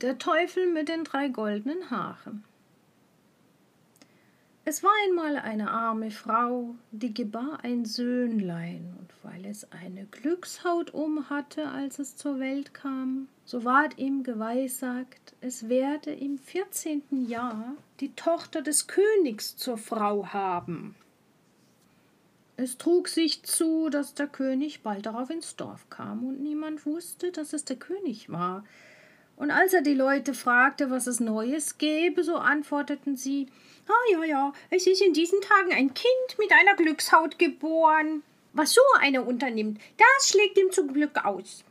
Der Teufel mit den drei goldenen Haaren. Es war einmal eine arme Frau, die gebar ein Söhnlein, und weil es eine Glückshaut um hatte, als es zur Welt kam, so ward ihm geweissagt, es werde im vierzehnten Jahr die Tochter des Königs zur Frau haben. Es trug sich zu, dass der König bald darauf ins Dorf kam, und niemand wusste, dass es der König war, und als er die Leute fragte, was es Neues gäbe, so antworteten sie Ah ja, ja, es ist in diesen Tagen ein Kind mit einer Glückshaut geboren. Was so einer unternimmt, das schlägt ihm zum Glück aus.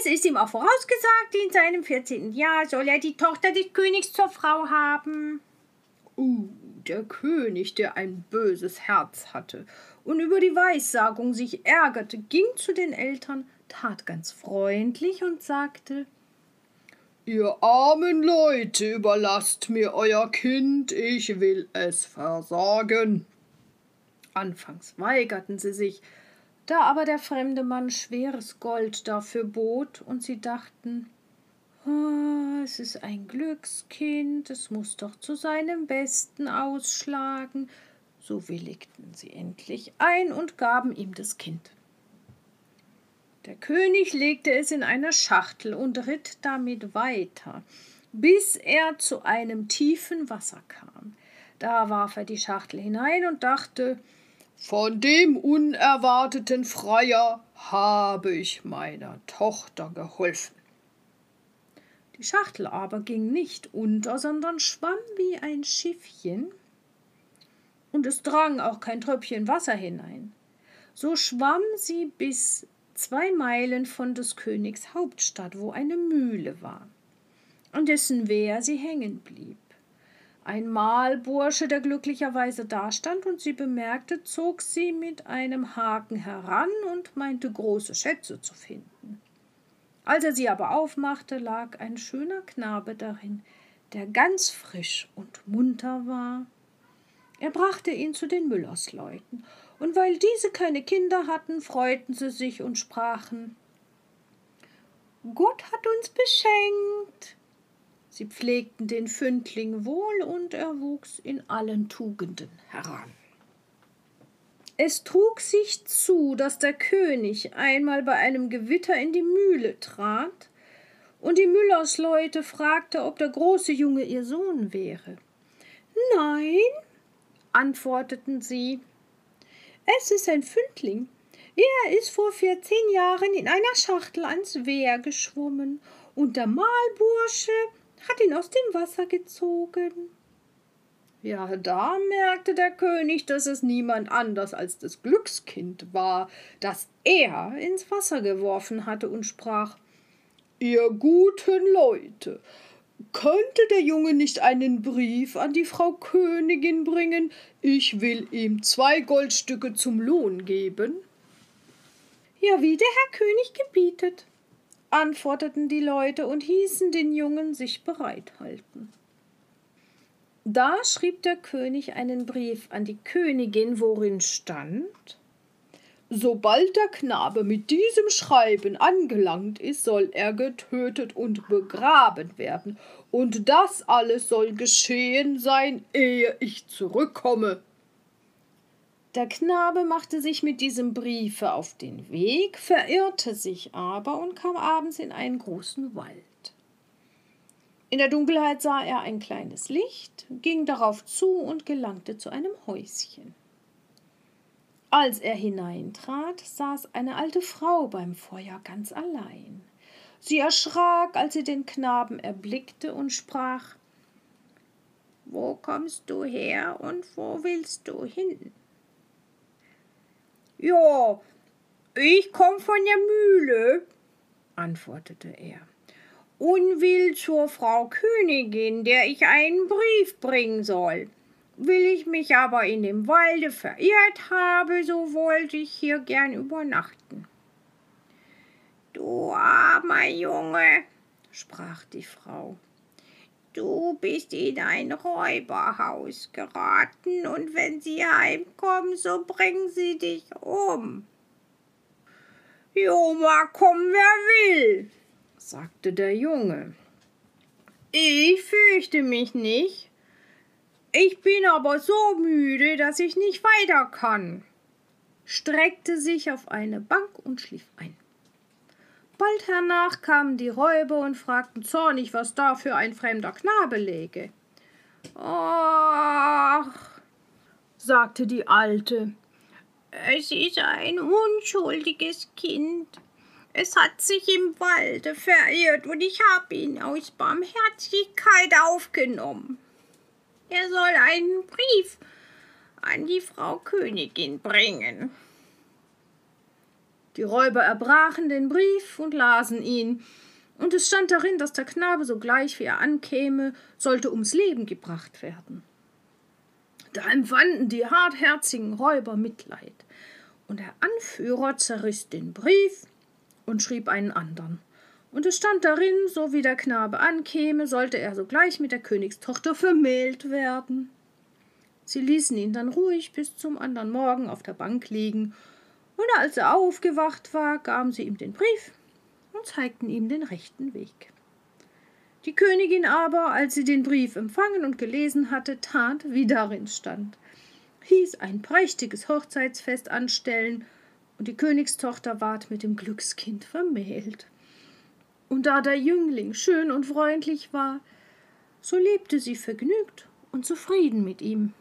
Es ist ihm auch vorausgesagt, in seinem vierzehnten Jahr soll er die Tochter des Königs zur Frau haben. Uh, der König, der ein böses Herz hatte und über die Weissagung sich ärgerte, ging zu den Eltern, tat ganz freundlich und sagte Ihr armen Leute, überlasst mir euer Kind, ich will es versorgen. Anfangs weigerten sie sich, da aber der fremde Mann schweres Gold dafür bot, und sie dachten, oh, es ist ein Glückskind, es muss doch zu seinem Besten ausschlagen, so willigten sie endlich ein und gaben ihm das Kind. Der König legte es in eine Schachtel und ritt damit weiter, bis er zu einem tiefen Wasser kam. Da warf er die Schachtel hinein und dachte, von dem unerwarteten Freier habe ich meiner Tochter geholfen. Die Schachtel aber ging nicht unter, sondern schwamm wie ein Schiffchen, und es drang auch kein Tröpfchen Wasser hinein. So schwamm sie bis zwei Meilen von des Königs Hauptstadt, wo eine Mühle war, an dessen Wehr sie hängen blieb. Ein Mahlbursche, der glücklicherweise dastand und sie bemerkte, zog sie mit einem Haken heran und meinte große Schätze zu finden. Als er sie aber aufmachte, lag ein schöner Knabe darin, der ganz frisch und munter war. Er brachte ihn zu den Müllersleuten, und weil diese keine Kinder hatten, freuten sie sich und sprachen Gott hat uns beschenkt. Sie pflegten den Fündling wohl, und er wuchs in allen Tugenden heran. Es trug sich zu, dass der König einmal bei einem Gewitter in die Mühle trat, und die Müllersleute fragte, ob der große Junge ihr Sohn wäre. Nein, antworteten sie, es ist ein Fündling. Er ist vor vierzehn Jahren in einer Schachtel ans Wehr geschwommen, und der Mahlbursche hat ihn aus dem Wasser gezogen. Ja, da merkte der König, dass es niemand anders als das Glückskind war, das er ins Wasser geworfen hatte, und sprach Ihr guten Leute, könnte der Junge nicht einen Brief an die Frau Königin bringen? Ich will ihm zwei Goldstücke zum Lohn geben. Ja, wie der Herr König gebietet, antworteten die Leute und hießen den Jungen sich bereithalten. Da schrieb der König einen Brief an die Königin, worin stand Sobald der Knabe mit diesem Schreiben angelangt ist, soll er getötet und begraben werden, und das alles soll geschehen sein, ehe ich zurückkomme. Der Knabe machte sich mit diesem Briefe auf den Weg, verirrte sich aber und kam abends in einen großen Wald. In der Dunkelheit sah er ein kleines Licht, ging darauf zu und gelangte zu einem Häuschen. Als er hineintrat, saß eine alte Frau beim Feuer ganz allein. Sie erschrak, als sie den Knaben erblickte und sprach Wo kommst du her und wo willst du hin? Ja, ich komm von der Mühle, antwortete er, und will zur Frau Königin, der ich einen Brief bringen soll. Will ich mich aber in dem Walde verirrt habe, so wollte ich hier gern übernachten. Du armer Junge, sprach die Frau, du bist in ein Räuberhaus geraten, und wenn sie heimkommen, so bringen sie dich um. Jo, mag kommen, wer will, sagte der Junge. Ich fürchte mich nicht. Ich bin aber so müde, dass ich nicht weiter kann, streckte sich auf eine Bank und schlief ein. Bald hernach kamen die Räuber und fragten zornig, was da für ein fremder Knabe läge. Ach, sagte die Alte, es ist ein unschuldiges Kind. Es hat sich im Walde verirrt und ich habe ihn aus Barmherzigkeit aufgenommen. Er soll einen Brief an die Frau Königin bringen. Die Räuber erbrachen den Brief und lasen ihn, und es stand darin, dass der Knabe sogleich, wie er ankäme, sollte ums Leben gebracht werden. Da empfanden die hartherzigen Räuber Mitleid, und der Anführer zerriss den Brief und schrieb einen andern. Und es stand darin, so wie der Knabe ankäme, sollte er sogleich mit der Königstochter vermählt werden. Sie ließen ihn dann ruhig bis zum andern Morgen auf der Bank liegen, und als er aufgewacht war, gaben sie ihm den Brief und zeigten ihm den rechten Weg. Die Königin aber, als sie den Brief empfangen und gelesen hatte, tat, wie darin stand, hieß ein prächtiges Hochzeitsfest anstellen, und die Königstochter ward mit dem Glückskind vermählt. Und da der Jüngling schön und freundlich war, so lebte sie vergnügt und zufrieden mit ihm.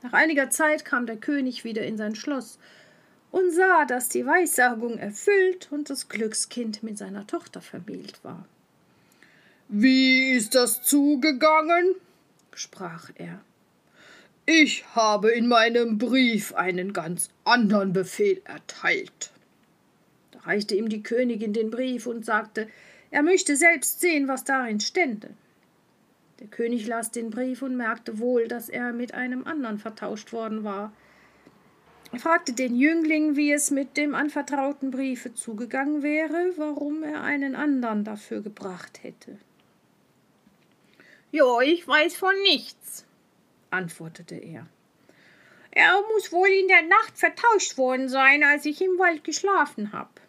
Nach einiger Zeit kam der König wieder in sein Schloss und sah, dass die Weissagung erfüllt und das Glückskind mit seiner Tochter vermählt war. Wie ist das zugegangen? sprach er. Ich habe in meinem Brief einen ganz andern Befehl erteilt. Reichte ihm die Königin den Brief und sagte, er möchte selbst sehen, was darin stände. Der König las den Brief und merkte wohl, dass er mit einem andern vertauscht worden war. Er fragte den Jüngling, wie es mit dem anvertrauten Briefe zugegangen wäre, warum er einen andern dafür gebracht hätte. Jo, ich weiß von nichts, antwortete er. Er muss wohl in der Nacht vertauscht worden sein, als ich im Wald geschlafen hab.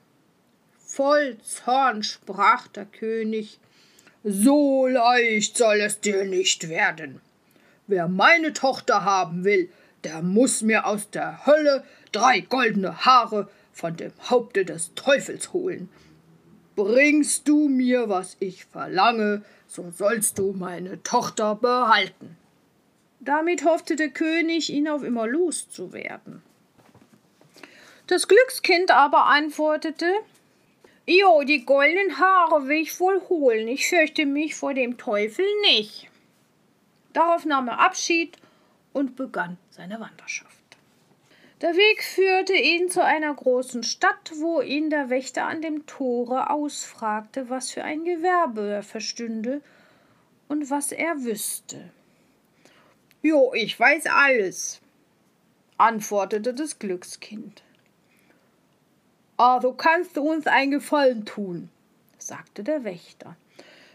Voll Zorn sprach der König, so leicht soll es dir nicht werden. Wer meine Tochter haben will, der muss mir aus der Hölle drei goldene Haare von dem Haupte des Teufels holen. Bringst du mir, was ich verlange, so sollst du meine Tochter behalten. Damit hoffte der König, ihn auf immer loszuwerden. Das Glückskind aber antwortete Jo, die goldenen Haare will ich wohl holen, ich fürchte mich vor dem Teufel nicht. Darauf nahm er Abschied und begann seine Wanderschaft. Der Weg führte ihn zu einer großen Stadt, wo ihn der Wächter an dem Tore ausfragte, was für ein Gewerbe er verstünde und was er wüsste. Jo, ich weiß alles, antwortete das Glückskind. Also kannst du uns einen Gefallen tun, sagte der Wächter,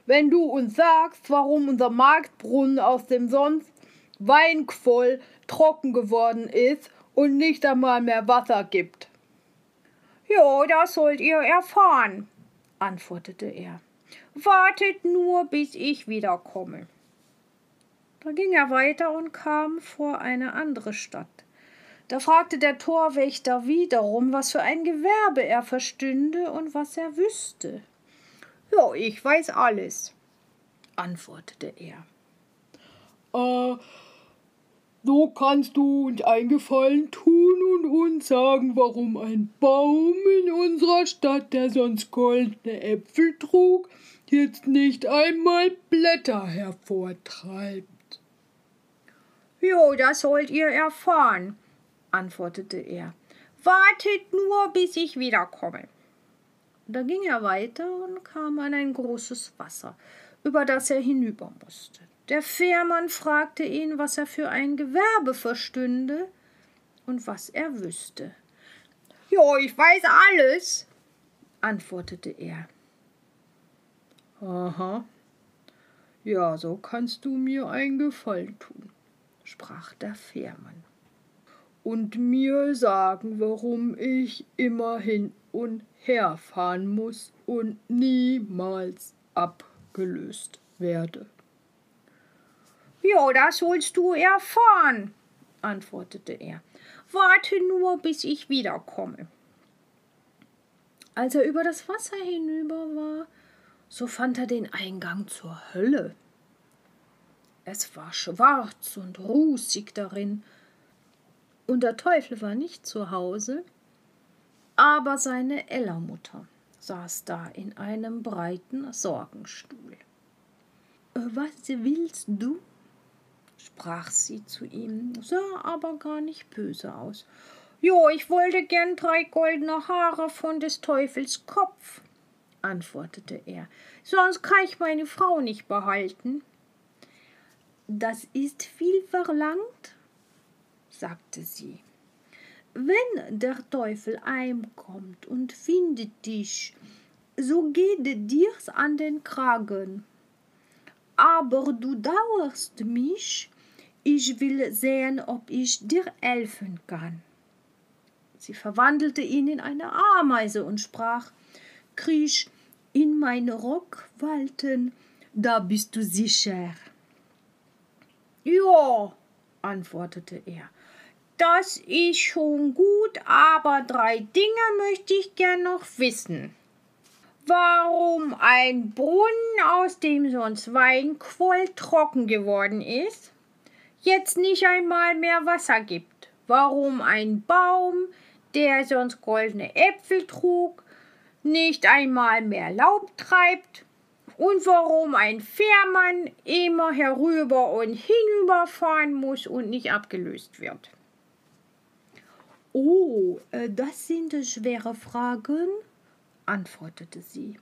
wenn du uns sagst, warum unser Marktbrunnen aus dem sonst weinquoll trocken geworden ist und nicht einmal mehr Wasser gibt. Jo, das sollt ihr erfahren, antwortete er. Wartet nur, bis ich wiederkomme. Da ging er weiter und kam vor eine andere Stadt. Da fragte der Torwächter wiederum, was für ein Gewerbe er verstünde und was er wüsste. Ja, ich weiß alles, antwortete er. Äh, so kannst du uns einen Gefallen tun und uns sagen, warum ein Baum in unserer Stadt, der sonst goldene Äpfel trug, jetzt nicht einmal Blätter hervortreibt. Jo, das sollt ihr erfahren, antwortete er. Wartet nur, bis ich wiederkomme. Da ging er weiter und kam an ein großes Wasser, über das er hinüber musste. Der Fährmann fragte ihn, was er für ein Gewerbe verstünde und was er wüsste. Jo, ich weiß alles, antwortete er. Aha. Ja, so kannst du mir einen Gefallen tun, sprach der Fährmann. Und mir sagen, warum ich immer hin und her fahren muss und niemals abgelöst werde. Ja, das sollst du erfahren, antwortete er. Warte nur, bis ich wiederkomme. Als er über das Wasser hinüber war, so fand er den Eingang zur Hölle. Es war schwarz und rußig darin, und der Teufel war nicht zu Hause, aber seine Ellermutter saß da in einem breiten Sorgenstuhl. Äh, was willst du? sprach sie zu ihm, sah aber gar nicht böse aus. Jo, ich wollte gern drei goldene Haare von des Teufels Kopf, antwortete er, sonst kann ich meine Frau nicht behalten. Das ist viel verlangt, sagte sie. Wenn der Teufel heimkommt und findet dich, so geht dir's an den Kragen. Aber du dauerst mich, ich will sehen, ob ich dir helfen kann. Sie verwandelte ihn in eine Ameise und sprach Kriech in meine Rockwalten, da bist du sicher. Ja, antwortete er, das ist schon gut, aber drei Dinge möchte ich gern noch wissen. Warum ein Brunnen, aus dem sonst Wein quoll, trocken geworden ist, jetzt nicht einmal mehr Wasser gibt. Warum ein Baum, der sonst goldene Äpfel trug, nicht einmal mehr Laub treibt und warum ein Fährmann immer herüber und hinüber fahren muss und nicht abgelöst wird. Oh, äh, das sind schwere Fragen, antwortete sie.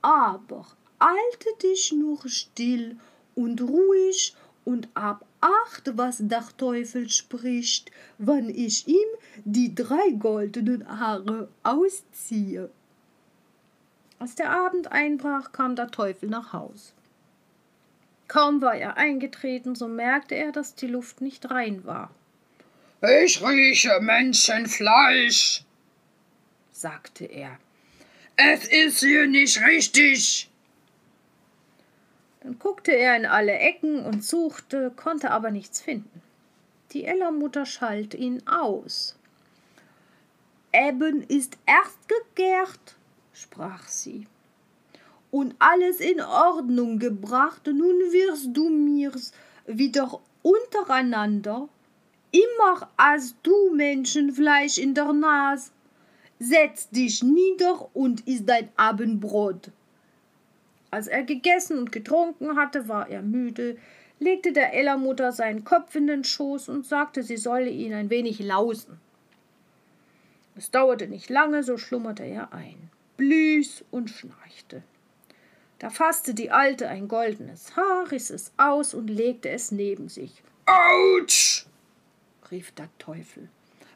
Aber halte dich nur still und ruhig und ab acht, was der Teufel spricht, wann ich ihm die drei goldenen Haare ausziehe. Als der Abend einbrach, kam der Teufel nach Haus. Kaum war er eingetreten, so merkte er, dass die Luft nicht rein war. Ich rieche Menschenfleisch, sagte er. Es ist hier nicht richtig. Dann guckte er in alle Ecken und suchte, konnte aber nichts finden. Die Ellermutter schalt ihn aus. Eben ist erst gegärt, sprach sie, und alles in Ordnung gebracht, nun wirst du mir's wieder untereinander. Immer hast du Menschenfleisch in der Nase. Setz dich nieder und iss dein Abendbrot. Als er gegessen und getrunken hatte, war er müde, legte der Ellermutter seinen Kopf in den Schoß und sagte, sie solle ihn ein wenig lausen. Es dauerte nicht lange, so schlummerte er ein blies und schnarchte. Da fasste die Alte ein goldenes Haar, riß es aus und legte es neben sich. Autsch! Rief der Teufel.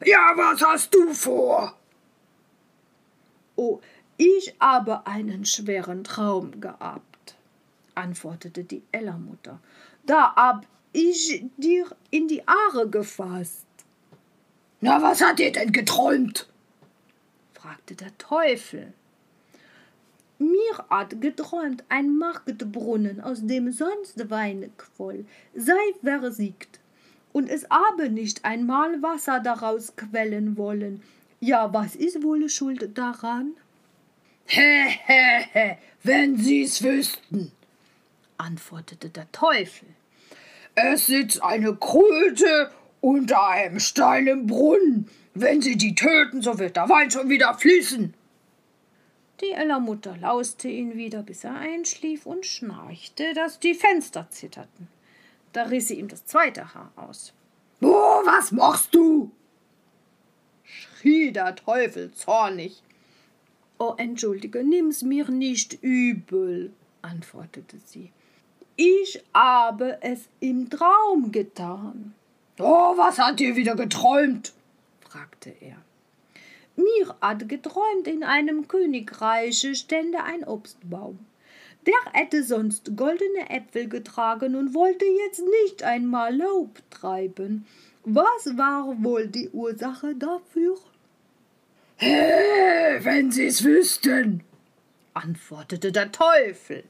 Ja, was hast du vor? Oh, ich habe einen schweren Traum gehabt, antwortete die Ellermutter. Da hab ich dir in die Haare gefasst. Na, was hat ihr denn geträumt? fragte der Teufel. Mir hat geträumt ein Marktbrunnen, aus dem sonst Wein quoll, sei versiegt, und es habe nicht einmal Wasser daraus quellen wollen. Ja, was ist wohl schuld daran? Hä, hä, hä, wenn Sie's wüssten, antwortete der Teufel. Es sitzt eine Kröte unter einem Stein im Brunnen. Wenn Sie die töten, so wird der Wein schon wieder fließen. Die Ellermutter lauste ihn wieder, bis er einschlief und schnarchte, dass die Fenster zitterten. Da riß sie ihm das zweite Haar aus. Oh, was machst du? schrie der Teufel zornig. Oh, entschuldige, nimm's mir nicht übel, antwortete sie. Ich habe es im Traum getan. Oh, was hat dir wieder geträumt? fragte er. Mir hat geträumt, in einem Königreiche stände ein Obstbaum. Der hätte sonst goldene Äpfel getragen und wollte jetzt nicht einmal Laub treiben. Was war wohl die Ursache dafür? Hä, wenn Sie's wüssten, antwortete der Teufel.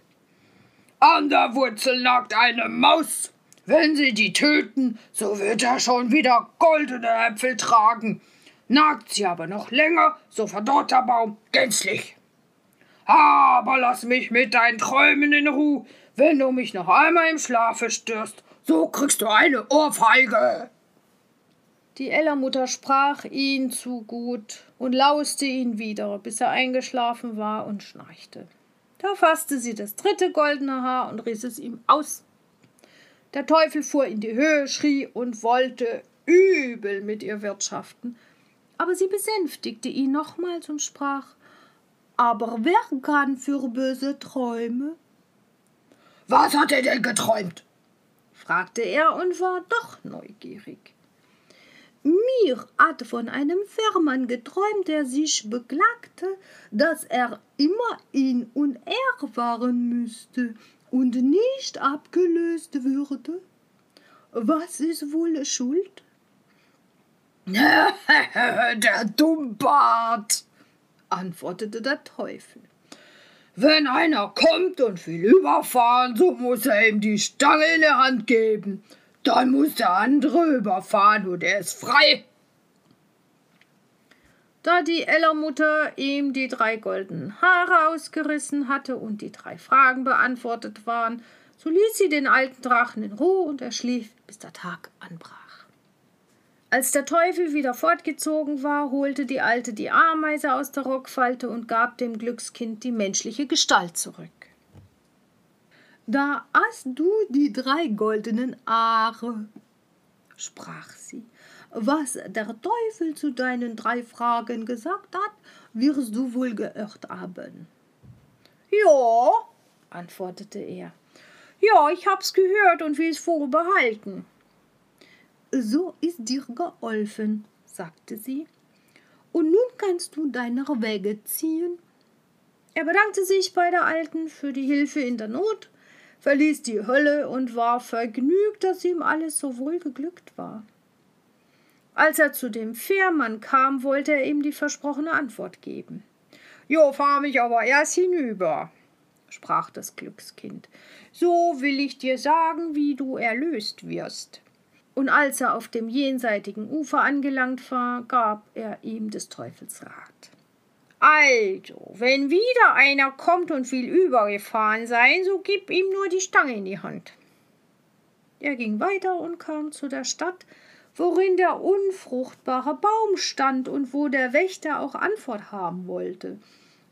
An der Wurzel nagt eine Maus. Wenn Sie die töten, so wird er schon wieder goldene Äpfel tragen. Nagt sie aber noch länger, so verdorrt der Baum gänzlich. Aber lass mich mit deinen Träumen in Ruhe. Wenn du mich noch einmal im Schlafe störst, so kriegst du eine Ohrfeige. Die Ellermutter sprach ihn zu gut und lauste ihn wieder, bis er eingeschlafen war und schnarchte. Da fasste sie das dritte goldene Haar und riss es ihm aus. Der Teufel fuhr in die Höhe, schrie und wollte übel mit ihr wirtschaften. Aber sie besänftigte ihn nochmals und sprach Aber wer kann für böse Träume? Was hat er denn geträumt? fragte er und war doch neugierig. Mir hat von einem Fährmann geträumt, der sich beklagte, dass er immer in und er fahren müsste und nicht abgelöst würde. Was ist wohl schuld? der Dummbart, antwortete der Teufel. Wenn einer kommt und will überfahren, so muss er ihm die Stange in der Hand geben dann muss der andere überfahren und er ist frei. Da die Ellermutter ihm die drei goldenen Haare ausgerissen hatte und die drei Fragen beantwortet waren, so ließ sie den alten Drachen in Ruhe und er schlief, bis der Tag anbrach. Als der Teufel wieder fortgezogen war, holte die Alte die Ameise aus der Rockfalte und gab dem Glückskind die menschliche Gestalt zurück. Da hast du die drei goldenen Aare, sprach sie. Was der Teufel zu deinen drei Fragen gesagt hat, wirst du wohl geirrt haben. Ja, antwortete er. Ja, ich hab's gehört und will es vorbehalten. So ist dir geholfen, sagte sie. Und nun kannst du deiner Wege ziehen. Er bedankte sich bei der Alten für die Hilfe in der Not verließ die Hölle und war vergnügt, dass ihm alles so wohl geglückt war. Als er zu dem Fährmann kam, wollte er ihm die versprochene Antwort geben. Jo, fahr mich aber erst hinüber, sprach das Glückskind. So will ich dir sagen, wie du erlöst wirst. Und als er auf dem jenseitigen Ufer angelangt war, gab er ihm des Teufels Rat. Also, wenn wieder einer kommt und will übergefahren sein, so gib ihm nur die Stange in die Hand. Er ging weiter und kam zu der Stadt, worin der unfruchtbare Baum stand und wo der Wächter auch Antwort haben wollte.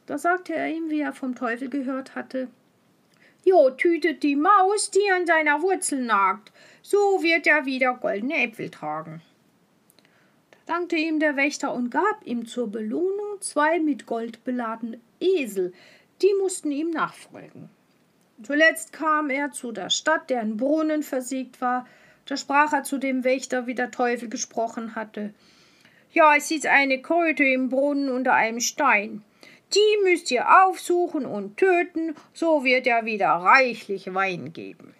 Da sagte er ihm, wie er vom Teufel gehört hatte, Jo, tütet die Maus, die an seiner Wurzel nagt, so wird er wieder goldene Äpfel tragen dankte ihm der Wächter und gab ihm zur Belohnung zwei mit Gold beladene Esel, die mussten ihm nachfolgen. Zuletzt kam er zu der Stadt, deren Brunnen versiegt war. Da sprach er zu dem Wächter, wie der Teufel gesprochen hatte. Ja, es ist eine Kröte im Brunnen unter einem Stein. Die müsst ihr aufsuchen und töten, so wird er wieder reichlich Wein geben.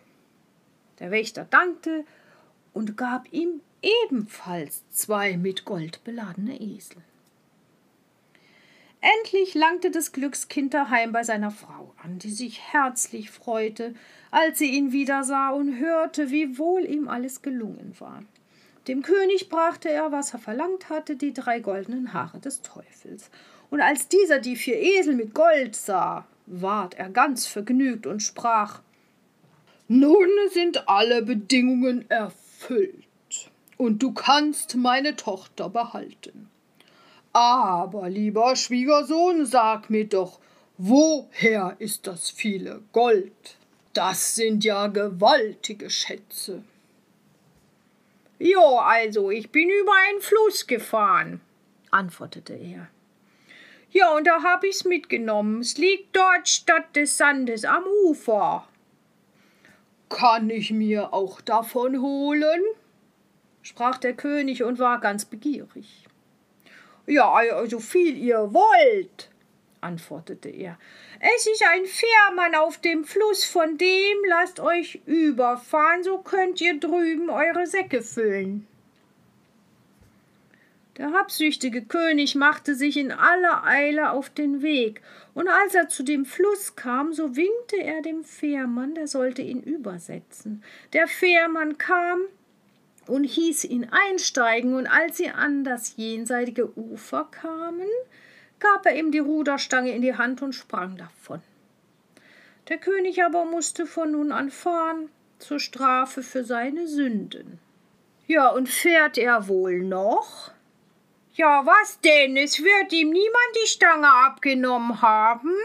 Der Wächter dankte und gab ihm ebenfalls zwei mit Gold beladene Esel. Endlich langte das Glückskind daheim bei seiner Frau an, die sich herzlich freute, als sie ihn wieder sah und hörte, wie wohl ihm alles gelungen war. Dem König brachte er, was er verlangt hatte, die drei goldenen Haare des Teufels. Und als dieser die vier Esel mit Gold sah, ward er ganz vergnügt und sprach Nun sind alle Bedingungen erfüllt und du kannst meine Tochter behalten. Aber, lieber Schwiegersohn, sag mir doch, woher ist das viele Gold? Das sind ja gewaltige Schätze. Jo, also, ich bin über einen Fluss gefahren, antwortete er. Ja, und da hab ich's mitgenommen. Es liegt dort statt des Sandes am Ufer. Kann ich mir auch davon holen? sprach der König und war ganz begierig. Ja, so viel ihr wollt, antwortete er. Es ist ein Fährmann auf dem Fluss, von dem lasst euch überfahren, so könnt ihr drüben eure Säcke füllen. Der habsüchtige König machte sich in aller Eile auf den Weg, und als er zu dem Fluss kam, so winkte er dem Fährmann, der sollte ihn übersetzen. Der Fährmann kam und hieß ihn einsteigen, und als sie an das jenseitige Ufer kamen, gab er ihm die Ruderstange in die Hand und sprang davon. Der König aber musste von nun an fahren zur Strafe für seine Sünden. Ja, und fährt er wohl noch? Ja, was denn? Es wird ihm niemand die Stange abgenommen haben.